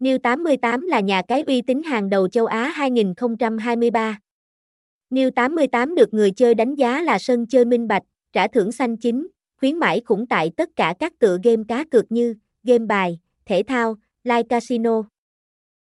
New 88 là nhà cái uy tín hàng đầu châu Á 2023. New 88 được người chơi đánh giá là sân chơi minh bạch, trả thưởng xanh chính, khuyến mãi khủng tại tất cả các tựa game cá cược như game bài, thể thao, live casino.